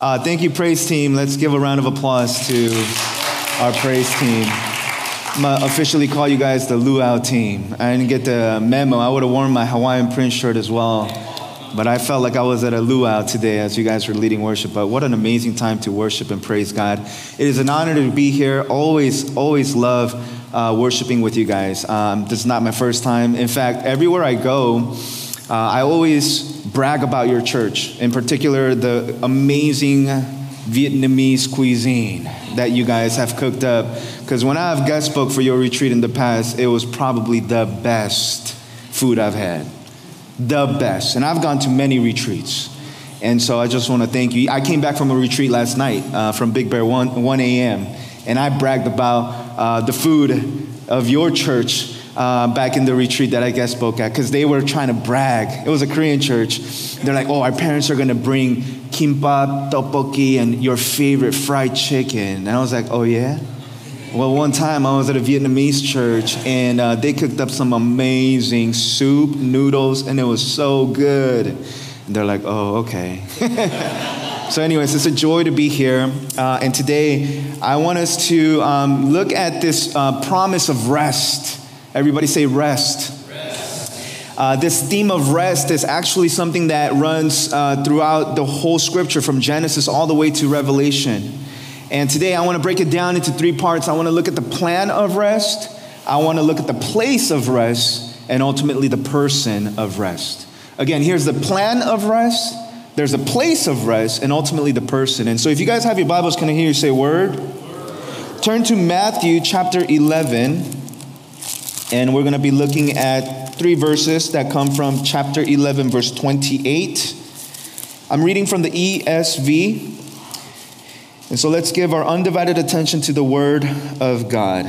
Uh, thank you, praise team. Let's give a round of applause to our praise team. I'm officially call you guys the Luau team. I didn't get the memo. I would have worn my Hawaiian print shirt as well. But I felt like I was at a luau today as you guys were leading worship. But what an amazing time to worship and praise God. It is an honor to be here. Always, always love uh, worshiping with you guys. Um, this is not my first time. In fact, everywhere I go, uh, I always brag about your church, in particular, the amazing Vietnamese cuisine that you guys have cooked up. Because when I have guest spoke for your retreat in the past, it was probably the best food I've had the best. And I've gone to many retreats. And so I just want to thank you. I came back from a retreat last night uh, from Big Bear, 1, 1 a.m., and I bragged about uh, the food of your church uh, back in the retreat that I guest spoke at because they were trying to brag. It was a Korean church. They're like, oh, our parents are going to bring kimbap, tteokbokki, and your favorite fried chicken. And I was like, oh, yeah? Well, one time I was at a Vietnamese church and uh, they cooked up some amazing soup, noodles, and it was so good. And they're like, oh, okay. so, anyways, it's a joy to be here. Uh, and today I want us to um, look at this uh, promise of rest. Everybody say rest. Uh, this theme of rest is actually something that runs uh, throughout the whole scripture from Genesis all the way to Revelation. And today I want to break it down into three parts. I want to look at the plan of rest, I want to look at the place of rest, and ultimately the person of rest. Again, here's the plan of rest, there's a place of rest, and ultimately the person. And so if you guys have your Bibles, can I hear you say word? word. Turn to Matthew chapter 11, and we're going to be looking at three verses that come from chapter 11, verse 28. I'm reading from the ESV. And so let's give our undivided attention to the Word of God.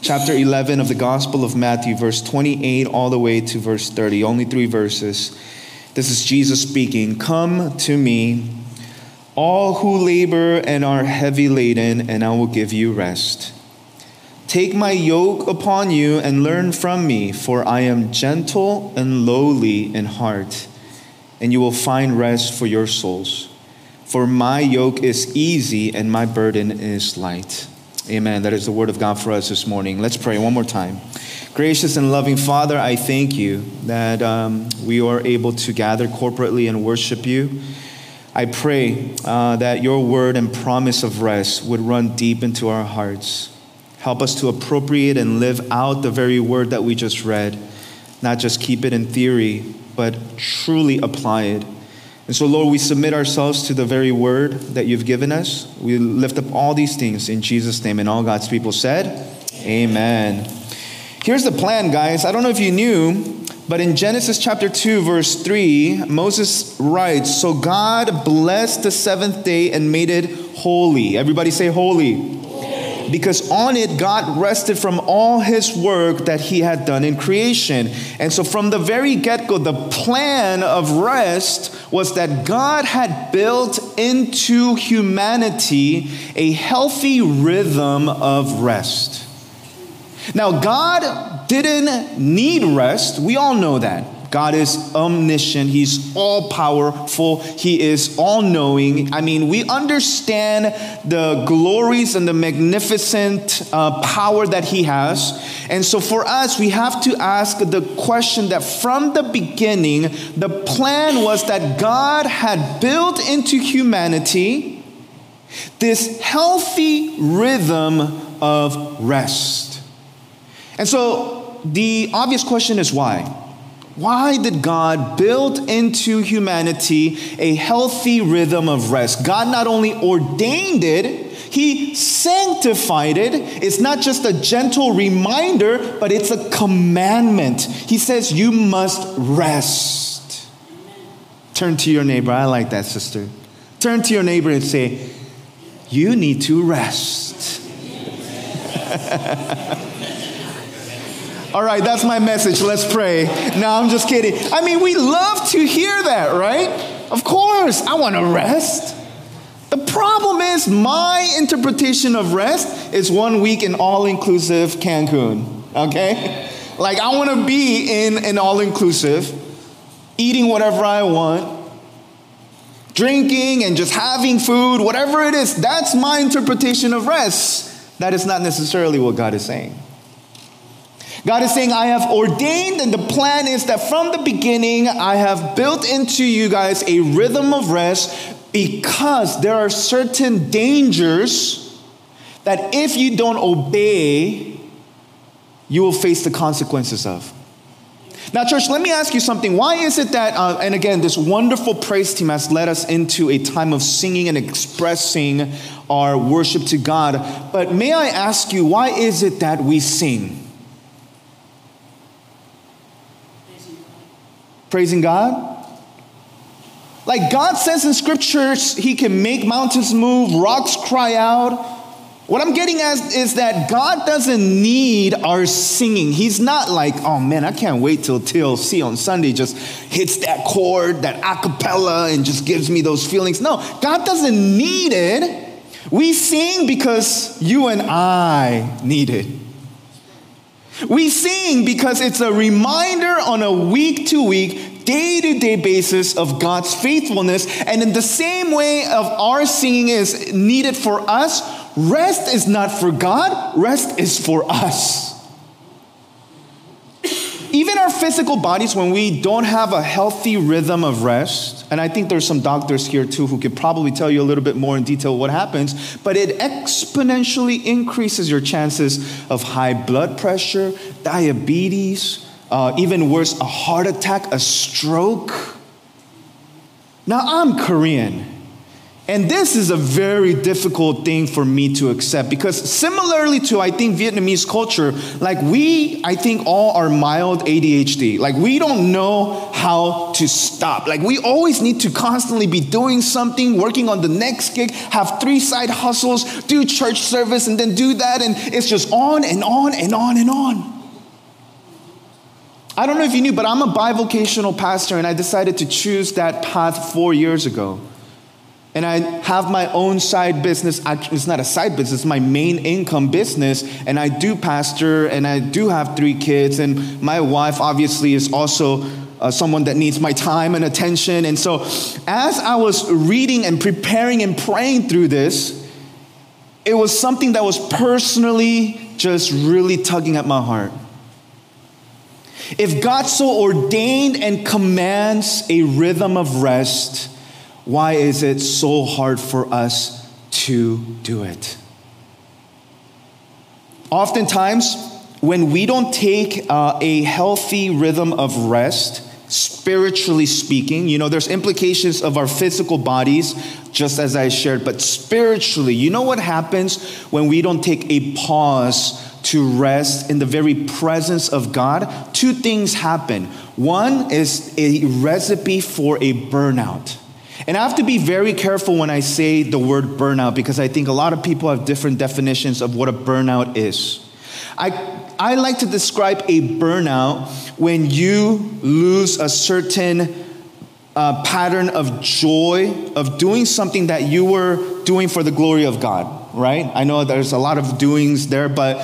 Chapter 11 of the Gospel of Matthew, verse 28 all the way to verse 30, only three verses. This is Jesus speaking Come to me, all who labor and are heavy laden, and I will give you rest. Take my yoke upon you and learn from me, for I am gentle and lowly in heart, and you will find rest for your souls. For my yoke is easy and my burden is light. Amen. That is the word of God for us this morning. Let's pray one more time. Gracious and loving Father, I thank you that um, we are able to gather corporately and worship you. I pray uh, that your word and promise of rest would run deep into our hearts. Help us to appropriate and live out the very word that we just read, not just keep it in theory, but truly apply it and so, Lord, we submit ourselves to the very word that you've given us. We lift up all these things in Jesus' name. And all God's people said, Amen. Here's the plan, guys. I don't know if you knew, but in Genesis chapter 2, verse 3, Moses writes So God blessed the seventh day and made it holy. Everybody say holy because on it God rested from all his work that he had done in creation. And so, from the very get go, the plan of rest was that God had built into humanity a healthy rhythm of rest. Now, God didn't need rest, we all know that. God is omniscient. He's all powerful. He is all knowing. I mean, we understand the glories and the magnificent uh, power that He has. And so for us, we have to ask the question that from the beginning, the plan was that God had built into humanity this healthy rhythm of rest. And so the obvious question is why? Why did God build into humanity a healthy rhythm of rest? God not only ordained it, He sanctified it. It's not just a gentle reminder, but it's a commandment. He says, You must rest. Turn to your neighbor. I like that, sister. Turn to your neighbor and say, You need to rest. All right, that's my message. Let's pray. No, I'm just kidding. I mean, we love to hear that, right? Of course, I want to rest. The problem is, my interpretation of rest is one week in all inclusive Cancun, okay? Like, I want to be in an all inclusive, eating whatever I want, drinking and just having food, whatever it is, that's my interpretation of rest. That is not necessarily what God is saying. God is saying, I have ordained, and the plan is that from the beginning, I have built into you guys a rhythm of rest because there are certain dangers that if you don't obey, you will face the consequences of. Now, church, let me ask you something. Why is it that, uh, and again, this wonderful praise team has led us into a time of singing and expressing our worship to God. But may I ask you, why is it that we sing? Praising God? Like God says in scriptures, He can make mountains move, rocks cry out. What I'm getting at is that God doesn't need our singing. He's not like, oh man, I can't wait till TLC on Sunday just hits that chord, that acapella, and just gives me those feelings. No, God doesn't need it. We sing because you and I need it. We sing because it's a reminder on a week to week, day to day basis of God's faithfulness. And in the same way of our singing is needed for us, Rest is not for God, rest is for us. Even our physical bodies, when we don't have a healthy rhythm of rest, and I think there's some doctors here too who could probably tell you a little bit more in detail what happens, but it exponentially increases your chances of high blood pressure, diabetes, uh, even worse, a heart attack, a stroke. Now, I'm Korean. And this is a very difficult thing for me to accept because, similarly to I think Vietnamese culture, like we, I think all are mild ADHD. Like we don't know how to stop. Like we always need to constantly be doing something, working on the next gig, have three side hustles, do church service, and then do that. And it's just on and on and on and on. I don't know if you knew, but I'm a bivocational pastor, and I decided to choose that path four years ago and I have my own side business. It's not a side business, it's my main income business. And I do pastor and I do have three kids. And my wife, obviously, is also uh, someone that needs my time and attention. And so, as I was reading and preparing and praying through this, it was something that was personally just really tugging at my heart. If God so ordained and commands a rhythm of rest, why is it so hard for us to do it? Oftentimes, when we don't take uh, a healthy rhythm of rest, spiritually speaking, you know, there's implications of our physical bodies, just as I shared, but spiritually, you know what happens when we don't take a pause to rest in the very presence of God? Two things happen. One is a recipe for a burnout. And I have to be very careful when I say the word burnout because I think a lot of people have different definitions of what a burnout is. I, I like to describe a burnout when you lose a certain uh, pattern of joy of doing something that you were doing for the glory of God right? I know there's a lot of doings there, but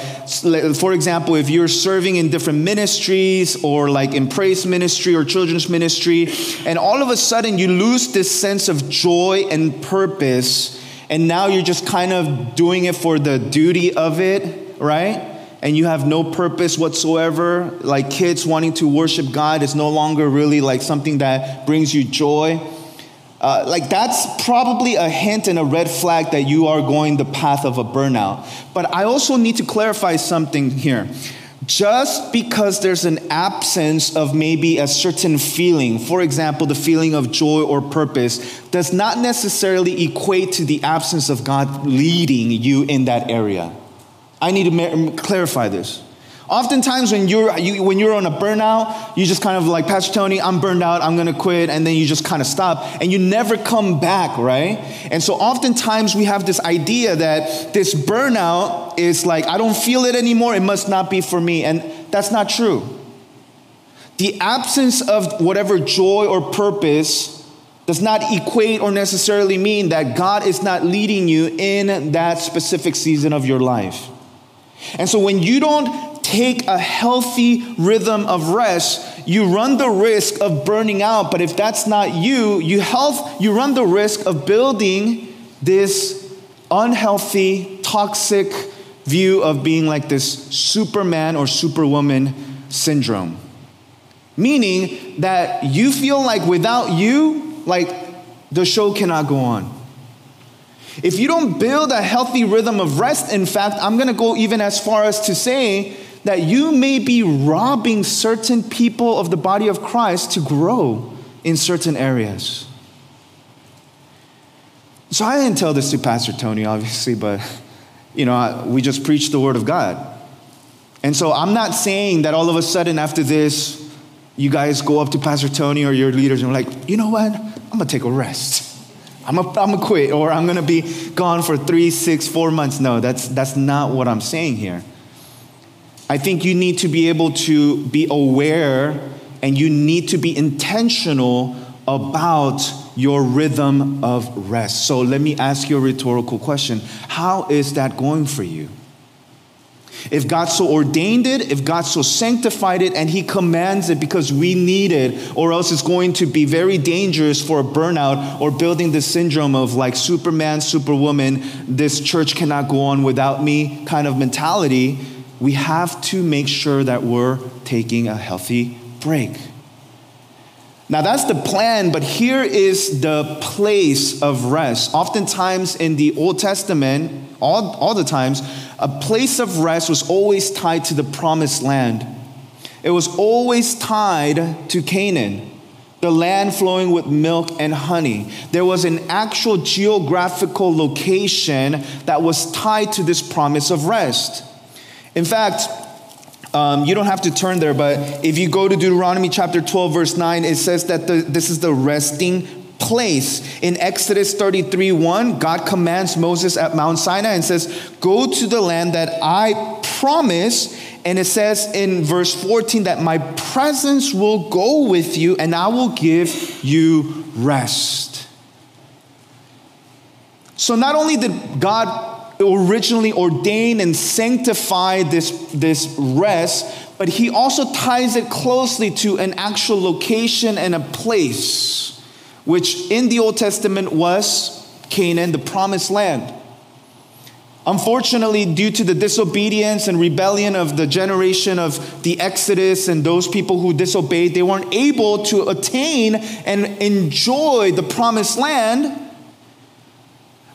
for example, if you're serving in different ministries or like in praise ministry or children's ministry, and all of a sudden you lose this sense of joy and purpose, and now you're just kind of doing it for the duty of it, right? And you have no purpose whatsoever, like kids wanting to worship God is no longer really like something that brings you joy uh, like that's probably a hint and a red flag that you are going the path of a burnout. But I also need to clarify something here. Just because there's an absence of maybe a certain feeling, for example, the feeling of joy or purpose, does not necessarily equate to the absence of God leading you in that area. I need to clarify this. Oftentimes, when you're, you, when you're on a burnout, you just kind of like, Pastor Tony, I'm burned out, I'm gonna quit, and then you just kind of stop, and you never come back, right? And so, oftentimes, we have this idea that this burnout is like, I don't feel it anymore, it must not be for me. And that's not true. The absence of whatever joy or purpose does not equate or necessarily mean that God is not leading you in that specific season of your life. And so, when you don't take a healthy rhythm of rest, you run the risk of burning out. But if that's not you, you health you run the risk of building this unhealthy, toxic view of being like this superman or superwoman syndrome. Meaning that you feel like without you, like the show cannot go on. If you don't build a healthy rhythm of rest, in fact, I'm gonna go even as far as to say that you may be robbing certain people of the body of Christ to grow in certain areas. So I didn't tell this to Pastor Tony, obviously, but you know, we just preached the word of God. And so I'm not saying that all of a sudden after this, you guys go up to Pastor Tony or your leaders and are like, you know what? I'm gonna take a rest. I'm gonna, I'm gonna quit or I'm gonna be gone for three, six, four months. No, that's, that's not what I'm saying here. I think you need to be able to be aware and you need to be intentional about your rhythm of rest. So let me ask you a rhetorical question How is that going for you? If God so ordained it, if God so sanctified it, and He commands it because we need it, or else it's going to be very dangerous for a burnout or building the syndrome of like Superman, Superwoman, this church cannot go on without me kind of mentality, we have to make sure that we're taking a healthy break. Now, that's the plan, but here is the place of rest. Oftentimes in the Old Testament, all, all the times, a place of rest was always tied to the promised land. It was always tied to Canaan, the land flowing with milk and honey. There was an actual geographical location that was tied to this promise of rest. In fact, um, you don't have to turn there, but if you go to Deuteronomy chapter 12, verse 9, it says that the, this is the resting place. In Exodus 33 1, God commands Moses at Mount Sinai and says, Go to the land that I promise. And it says in verse 14 that my presence will go with you and I will give you rest. So not only did God originally ordained and sanctified this, this rest, but he also ties it closely to an actual location and a place, which in the Old Testament was Canaan, the promised land. Unfortunately, due to the disobedience and rebellion of the generation of the Exodus and those people who disobeyed, they weren't able to attain and enjoy the promised land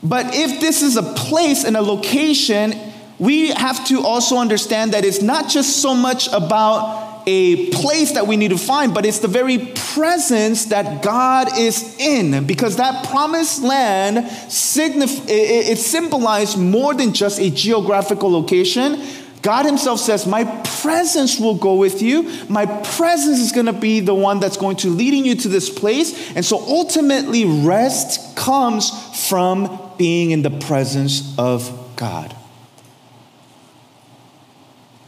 but if this is a place and a location, we have to also understand that it's not just so much about a place that we need to find, but it's the very presence that God is in. Because that promised land signif- it symbolized more than just a geographical location. God Himself says, My presence will go with you. My presence is going to be the one that's going to leading you to this place. And so ultimately, rest comes from being in the presence of God.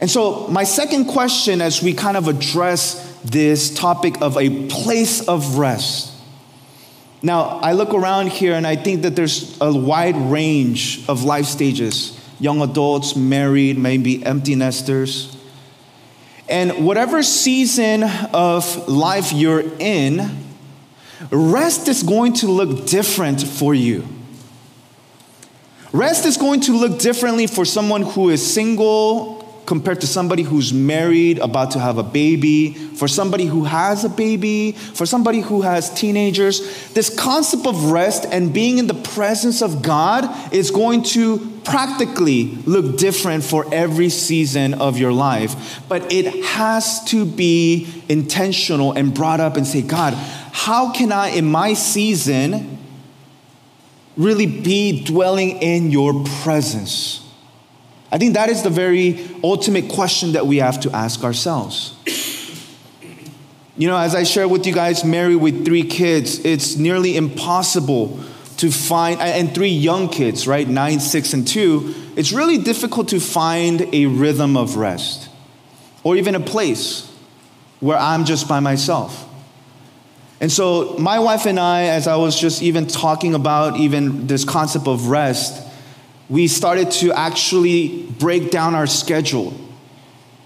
And so, my second question as we kind of address this topic of a place of rest. Now, I look around here and I think that there's a wide range of life stages young adults, married, maybe empty nesters. And whatever season of life you're in, rest is going to look different for you. Rest is going to look differently for someone who is single compared to somebody who's married, about to have a baby, for somebody who has a baby, for somebody who has teenagers. This concept of rest and being in the presence of God is going to practically look different for every season of your life. But it has to be intentional and brought up and say, God, how can I, in my season, really be dwelling in your presence? I think that is the very ultimate question that we have to ask ourselves. You know, as I shared with you guys, married with three kids, it's nearly impossible to find, and three young kids, right? Nine, six, and two. It's really difficult to find a rhythm of rest or even a place where I'm just by myself. And so, my wife and I, as I was just even talking about even this concept of rest, we started to actually break down our schedule.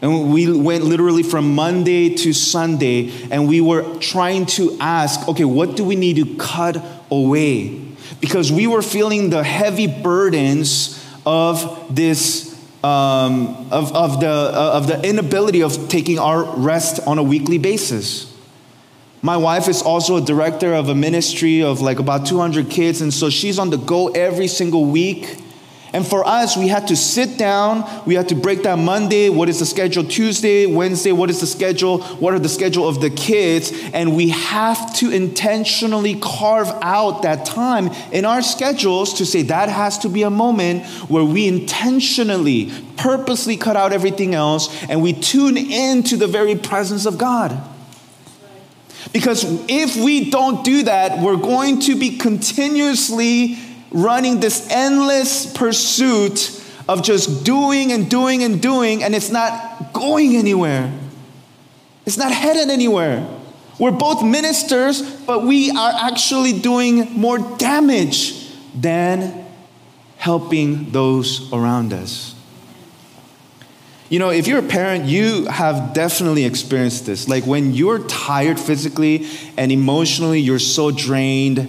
And we went literally from Monday to Sunday, and we were trying to ask, okay, what do we need to cut away? Because we were feeling the heavy burdens of this um, of, of, the, uh, of the inability of taking our rest on a weekly basis. My wife is also a director of a ministry of like about 200 kids, and so she's on the go every single week. And for us, we had to sit down, we had to break down Monday, what is the schedule Tuesday, Wednesday, what is the schedule, what are the schedule of the kids, and we have to intentionally carve out that time in our schedules to say that has to be a moment where we intentionally, purposely cut out everything else and we tune into the very presence of God. Because if we don't do that, we're going to be continuously running this endless pursuit of just doing and doing and doing, and it's not going anywhere. It's not headed anywhere. We're both ministers, but we are actually doing more damage than helping those around us. You know, if you're a parent, you have definitely experienced this. Like when you're tired physically and emotionally, you're so drained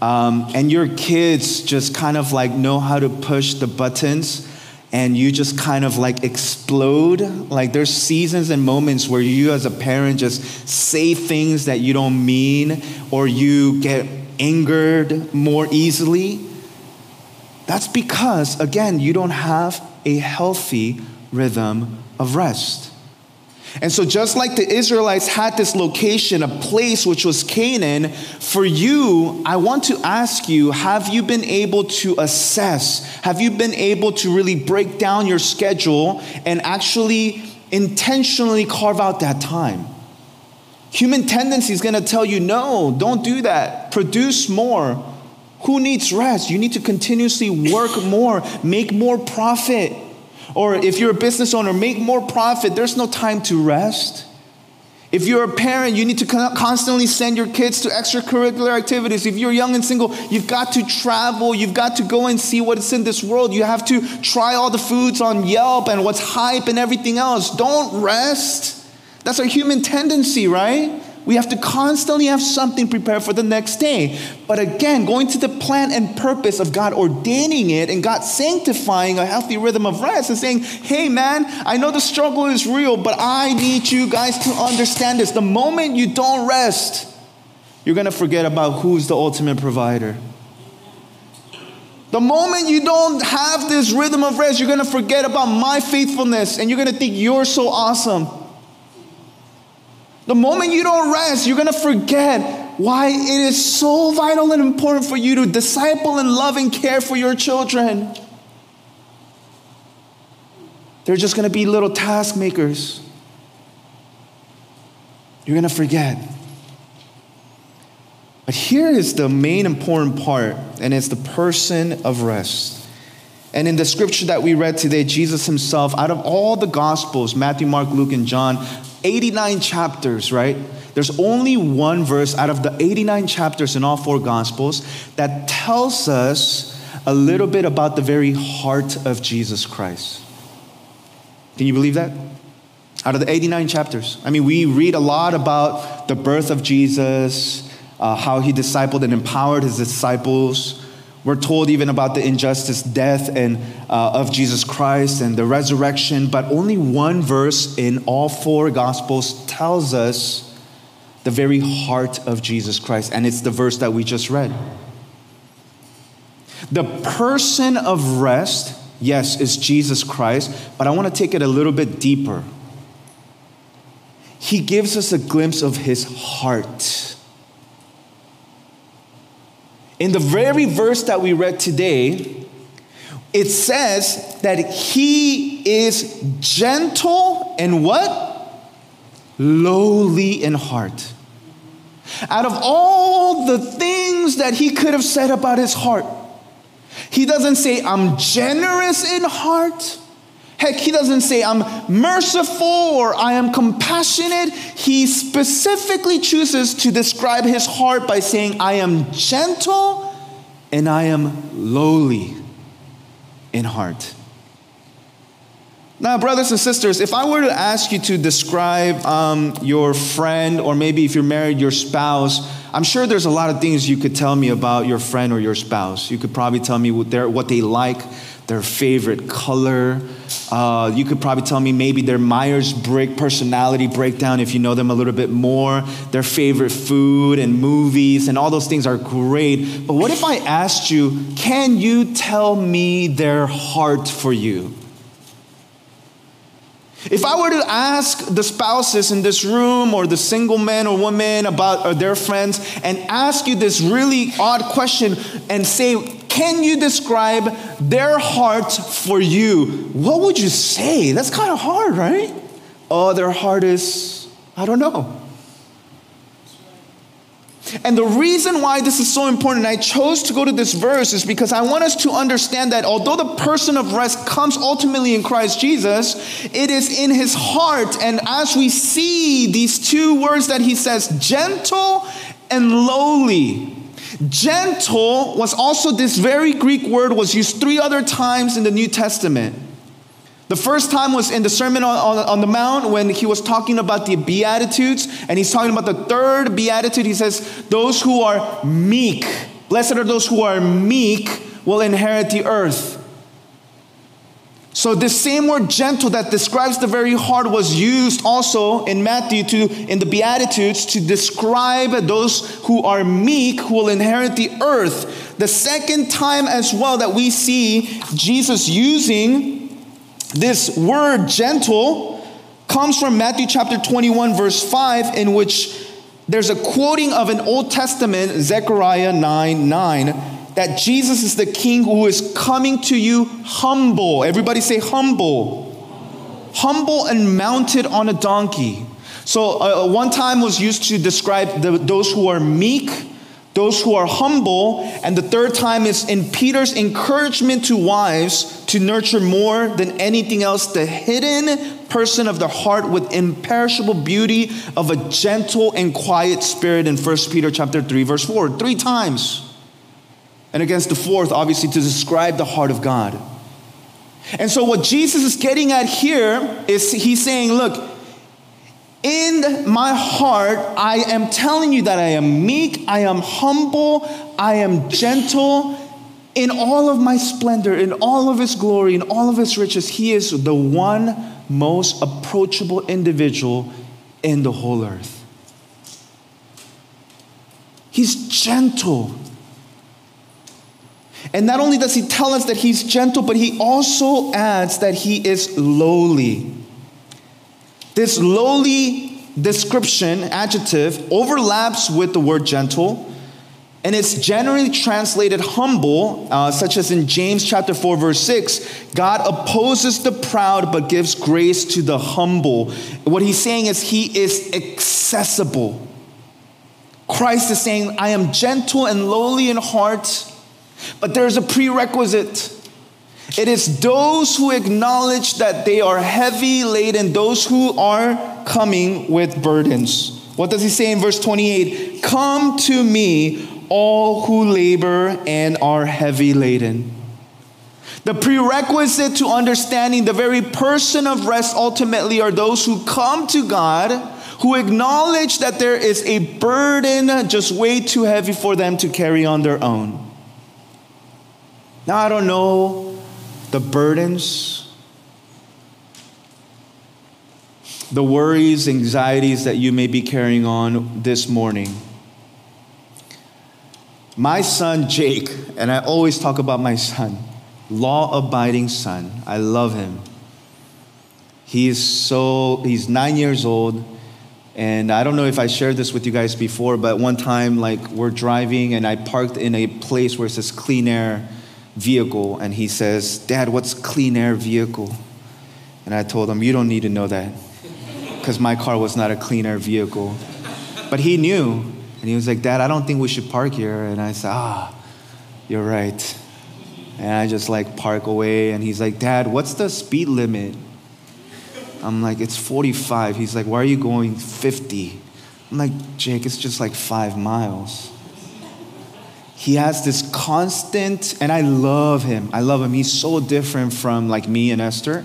um, and your kids just kind of like know how to push the buttons and you just kind of like explode. Like there's seasons and moments where you as a parent just say things that you don't mean or you get angered more easily. That's because, again, you don't have a healthy rhythm of rest. And so, just like the Israelites had this location, a place which was Canaan, for you, I want to ask you have you been able to assess? Have you been able to really break down your schedule and actually intentionally carve out that time? Human tendency is going to tell you, no, don't do that. Produce more. Who needs rest? You need to continuously work more, make more profit. Or if you're a business owner, make more profit. There's no time to rest. If you're a parent, you need to constantly send your kids to extracurricular activities. If you're young and single, you've got to travel. You've got to go and see what's in this world. You have to try all the foods on Yelp and what's hype and everything else. Don't rest. That's our human tendency, right? We have to constantly have something prepared for the next day. But again, going to the plan and purpose of God ordaining it and God sanctifying a healthy rhythm of rest and saying, hey man, I know the struggle is real, but I need you guys to understand this. The moment you don't rest, you're going to forget about who's the ultimate provider. The moment you don't have this rhythm of rest, you're going to forget about my faithfulness and you're going to think you're so awesome. The moment you don't rest, you're going to forget why it is so vital and important for you to disciple and love and care for your children. They're just going to be little task makers. You're going to forget. But here is the main important part, and it's the person of rest. And in the scripture that we read today, Jesus himself, out of all the gospels, Matthew, Mark, Luke, and John, 89 chapters, right? There's only one verse out of the 89 chapters in all four Gospels that tells us a little bit about the very heart of Jesus Christ. Can you believe that? Out of the 89 chapters. I mean, we read a lot about the birth of Jesus, uh, how he discipled and empowered his disciples we're told even about the injustice, death, and uh, of Jesus Christ and the resurrection, but only one verse in all four Gospels tells us the very heart of Jesus Christ, and it's the verse that we just read. The person of rest, yes, is Jesus Christ, but I want to take it a little bit deeper. He gives us a glimpse of his heart. In the very verse that we read today, it says that he is gentle and what? Lowly in heart. Out of all the things that he could have said about his heart, he doesn't say, I'm generous in heart. Heck, he doesn't say, I'm merciful or I am compassionate. He specifically chooses to describe his heart by saying, I am gentle and I am lowly in heart. Now, brothers and sisters, if I were to ask you to describe um, your friend, or maybe if you're married, your spouse, I'm sure there's a lot of things you could tell me about your friend or your spouse. You could probably tell me what, what they like, their favorite color. Uh, you could probably tell me maybe their Myers Briggs personality breakdown if you know them a little bit more, their favorite food and movies, and all those things are great. But what if I asked you, can you tell me their heart for you? If I were to ask the spouses in this room or the single men or women about uh, their friends and ask you this really odd question and say, Can you describe their heart for you? What would you say? That's kind of hard, right? Oh, their heart is, I don't know. And the reason why this is so important, I chose to go to this verse, is because I want us to understand that although the person of rest comes ultimately in Christ Jesus, it is in his heart. And as we see these two words that he says, gentle and lowly. Gentle was also this very Greek word was used three other times in the New Testament. The first time was in the Sermon on, on, on, the Mount when he was talking about the Beatitudes, and he's talking about the third Beatitude. He says, Those who are meek, blessed are those who are meek, will inherit the earth. So, this same word gentle that describes the very heart was used also in Matthew to, in the Beatitudes to describe those who are meek who will inherit the earth. The second time as well that we see Jesus using this word gentle comes from Matthew chapter 21, verse 5, in which there's a quoting of an Old Testament, Zechariah 9 9, that Jesus is the king who is coming to you humble. Everybody say humble. Humble and mounted on a donkey. So, uh, one time was used to describe the, those who are meek those who are humble. And the third time is in Peter's encouragement to wives to nurture more than anything else the hidden person of the heart with imperishable beauty of a gentle and quiet spirit in 1 Peter chapter 3 verse 4 three times and against the fourth obviously to describe the heart of God and so what Jesus is getting at here is he's saying look in my heart, I am telling you that I am meek, I am humble, I am gentle. In all of my splendor, in all of his glory, in all of his riches, he is the one most approachable individual in the whole earth. He's gentle. And not only does he tell us that he's gentle, but he also adds that he is lowly. This lowly description, adjective, overlaps with the word gentle. And it's generally translated humble, uh, such as in James chapter 4, verse 6. God opposes the proud but gives grace to the humble. What he's saying is he is accessible. Christ is saying, I am gentle and lowly in heart, but there's a prerequisite. It is those who acknowledge that they are heavy laden, those who are coming with burdens. What does he say in verse 28? Come to me, all who labor and are heavy laden. The prerequisite to understanding the very person of rest ultimately are those who come to God, who acknowledge that there is a burden just way too heavy for them to carry on their own. Now, I don't know the burdens, the worries, anxieties that you may be carrying on this morning. My son Jake, and I always talk about my son, law abiding son. I love him. He is so, he's nine years old. And I don't know if I shared this with you guys before, but one time, like, we're driving and I parked in a place where it says clean air vehicle and he says, Dad, what's clean air vehicle? And I told him, You don't need to know that because my car was not a clean air vehicle. But he knew and he was like, Dad, I don't think we should park here. And I said, Ah, you're right. And I just like park away and he's like, Dad, what's the speed limit? I'm like, It's 45. He's like, Why are you going 50? I'm like, Jake, it's just like five miles he has this constant, and I love him. I love him. He's so different from like me and Esther.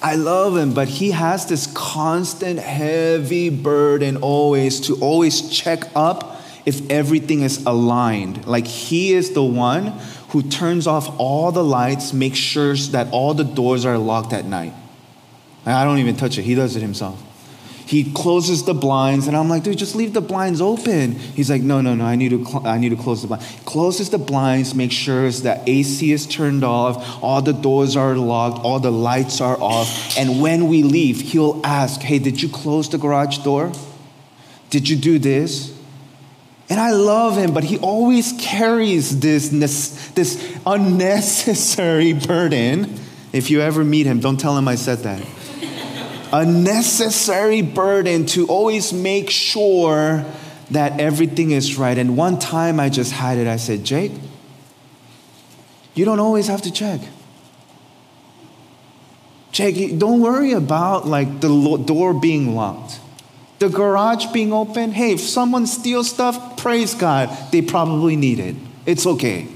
I love him, but he has this constant heavy burden always to always check up if everything is aligned. Like he is the one who turns off all the lights, makes sure that all the doors are locked at night. I don't even touch it, he does it himself he closes the blinds and i'm like dude just leave the blinds open. He's like no no no i need to cl- i need to close the blinds closes the blinds make sure that ac is turned off all the doors are locked all the lights are off and when we leave he'll ask hey did you close the garage door? Did you do this? And I love him, but he always carries this, this unnecessary burden. If you ever meet him, don't tell him I said that a necessary burden to always make sure that everything is right. And one time I just had it, I said, Jake, you don't always have to check. Jake, don't worry about like the door being locked. The garage being open, hey, if someone steals stuff, praise God, they probably need it. It's okay.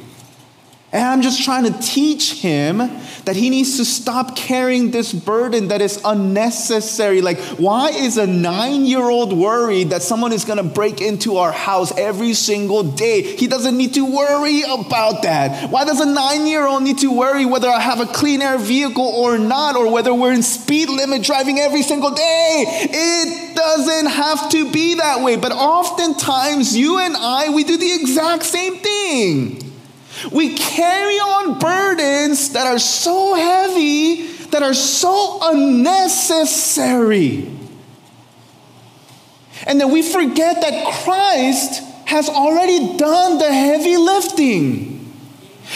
And I'm just trying to teach him that he needs to stop carrying this burden that is unnecessary. Like, why is a nine year old worried that someone is gonna break into our house every single day? He doesn't need to worry about that. Why does a nine year old need to worry whether I have a clean air vehicle or not, or whether we're in speed limit driving every single day? It doesn't have to be that way. But oftentimes, you and I, we do the exact same thing. We carry on burdens that are so heavy, that are so unnecessary. And then we forget that Christ has already done the heavy lifting.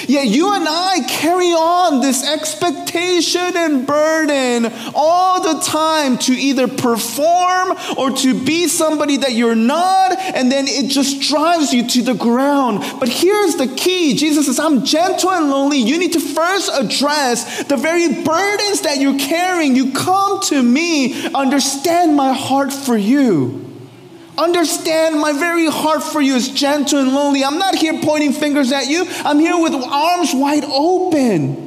Yet you and I carry on this expectation and burden all the time to either perform or to be somebody that you're not, and then it just drives you to the ground. But here's the key Jesus says, I'm gentle and lonely. You need to first address the very burdens that you're carrying. You come to me, understand my heart for you. Understand my very heart for you is gentle and lonely. I'm not here pointing fingers at you, I'm here with arms wide open.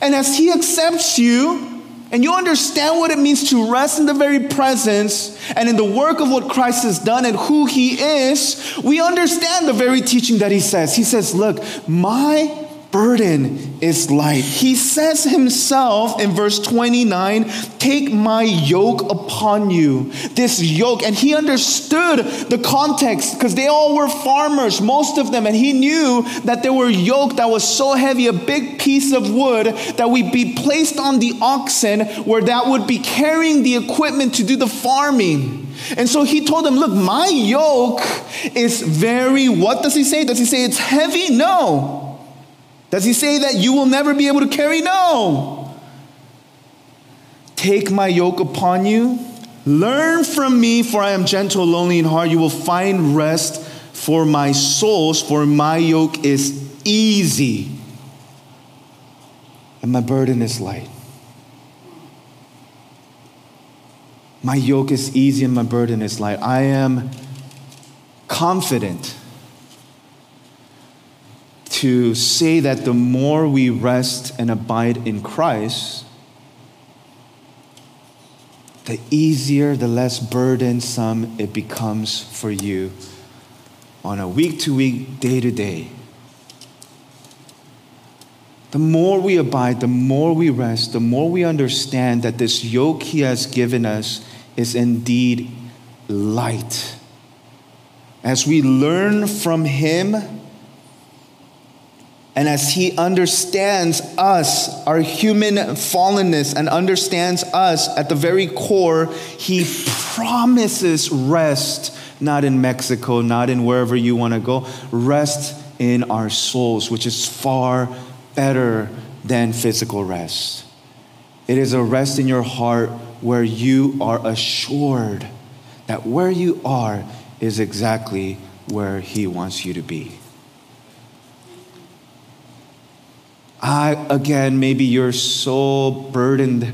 And as He accepts you, and you understand what it means to rest in the very presence and in the work of what Christ has done and who He is, we understand the very teaching that He says. He says, Look, my burden is light. He says himself in verse 29 Take my yoke upon you. This yoke, and he understood the context because they all were farmers, most of them, and he knew that there were yoke that was so heavy, a big piece of wood that would be placed on the oxen, where that would be carrying the equipment to do the farming. And so he told them, Look, my yoke is very, what does he say? Does he say it's heavy? No. Does he say that you will never be able to carry? No. Take my yoke upon you. Learn from me, for I am gentle, lonely in heart. You will find rest for my souls, for my yoke is easy and my burden is light. My yoke is easy and my burden is light. I am confident to say that the more we rest and abide in Christ, the easier, the less burdensome it becomes for you on a week to week, day to day. The more we abide, the more we rest, the more we understand that this yoke He has given us is indeed light. As we learn from Him, and as he understands us, our human fallenness, and understands us at the very core, he promises rest, not in Mexico, not in wherever you want to go, rest in our souls, which is far better than physical rest. It is a rest in your heart where you are assured that where you are is exactly where he wants you to be. I, again, maybe you're so burdened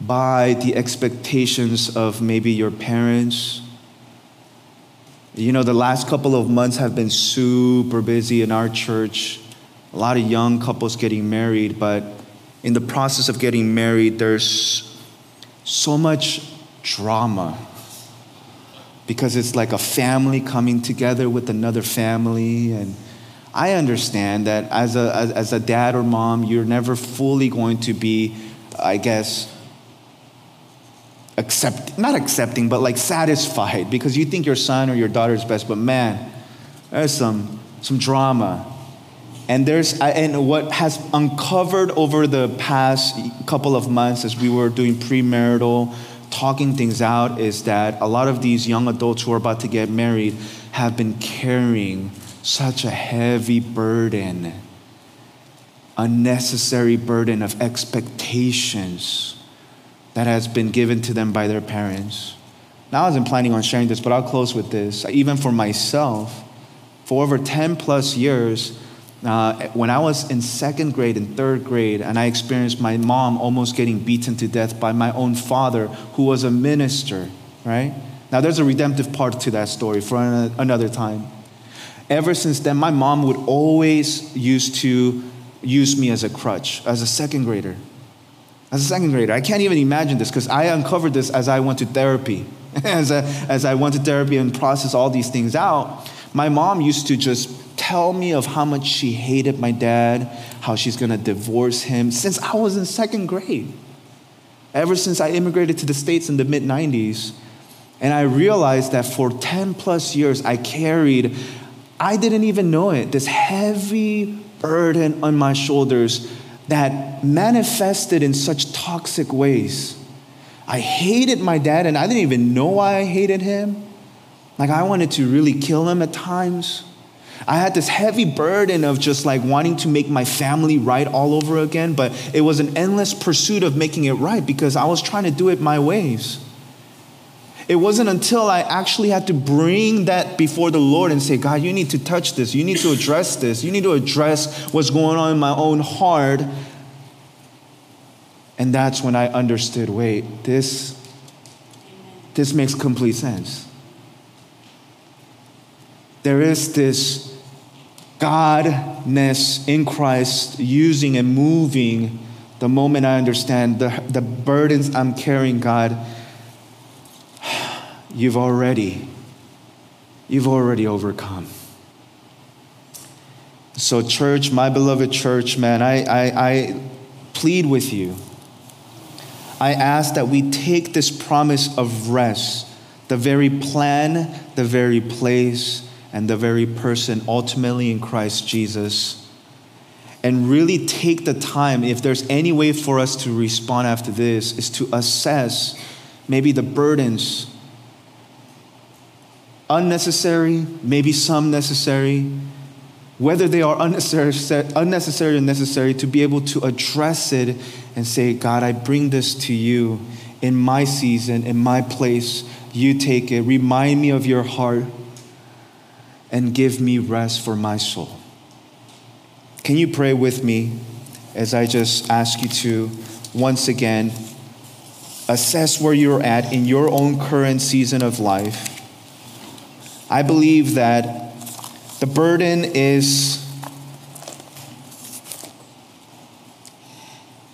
by the expectations of maybe your parents. You know, the last couple of months have been super busy in our church. A lot of young couples getting married, but in the process of getting married, there's so much drama because it's like a family coming together with another family. And I understand that as a, as, as a dad or mom, you're never fully going to be, I guess, accept not accepting but like satisfied because you think your son or your daughter is best but man there's some some drama. And there's and what has uncovered over the past couple of months as we were doing premarital talking things out is that a lot of these young adults who are about to get married have been carrying such a heavy burden unnecessary burden of expectations that has been given to them by their parents. Now, I wasn't planning on sharing this, but I'll close with this. Even for myself, for over 10 plus years, uh, when I was in second grade and third grade, and I experienced my mom almost getting beaten to death by my own father, who was a minister, right? Now, there's a redemptive part to that story for another time. Ever since then, my mom would always used to use me as a crutch, as a second grader as a second grader. I can't even imagine this because I uncovered this as I went to therapy. as, a, as I went to therapy and processed all these things out, my mom used to just tell me of how much she hated my dad, how she's gonna divorce him since I was in second grade. Ever since I immigrated to the States in the mid 90s. And I realized that for 10 plus years, I carried, I didn't even know it, this heavy burden on my shoulders that manifested in such toxic ways. I hated my dad, and I didn't even know why I hated him. Like, I wanted to really kill him at times. I had this heavy burden of just like wanting to make my family right all over again, but it was an endless pursuit of making it right because I was trying to do it my ways. It wasn't until I actually had to bring that before the Lord and say, God, you need to touch this. You need to address this. You need to address what's going on in my own heart. And that's when I understood wait, this, this makes complete sense. There is this Godness in Christ using and moving the moment I understand the, the burdens I'm carrying, God you've already you've already overcome. So church my beloved church man I, I, I plead with you. I ask that we take this promise of rest the very plan the very place and the very person ultimately in christ jesus and really take the time if there's any way for us to respond after this is to assess maybe the burdens unnecessary, maybe some necessary, whether they are unnecessary, unnecessary or necessary, to be able to address it and say, God, I bring this to you in my season, in my place. You take it. Remind me of your heart and give me rest for my soul. Can you pray with me as I just ask you to once again assess where you're at in your own current season of life? I believe that the burden is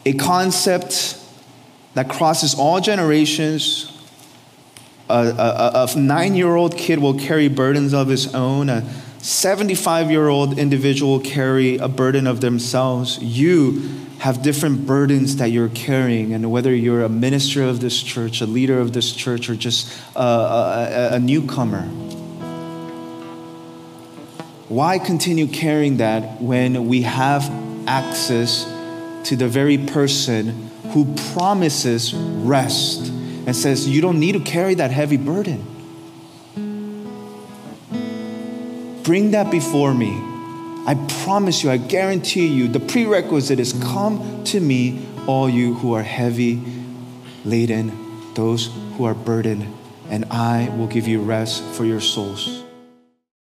a concept that crosses all generations. A, a, a nine year old kid will carry burdens of his own. A 75 year old individual carry a burden of themselves. You have different burdens that you're carrying, and whether you're a minister of this church, a leader of this church, or just a, a newcomer. Why continue carrying that when we have access to the very person who promises rest and says, You don't need to carry that heavy burden? Bring that before me. I promise you, I guarantee you, the prerequisite is come to me, all you who are heavy laden, those who are burdened, and I will give you rest for your souls.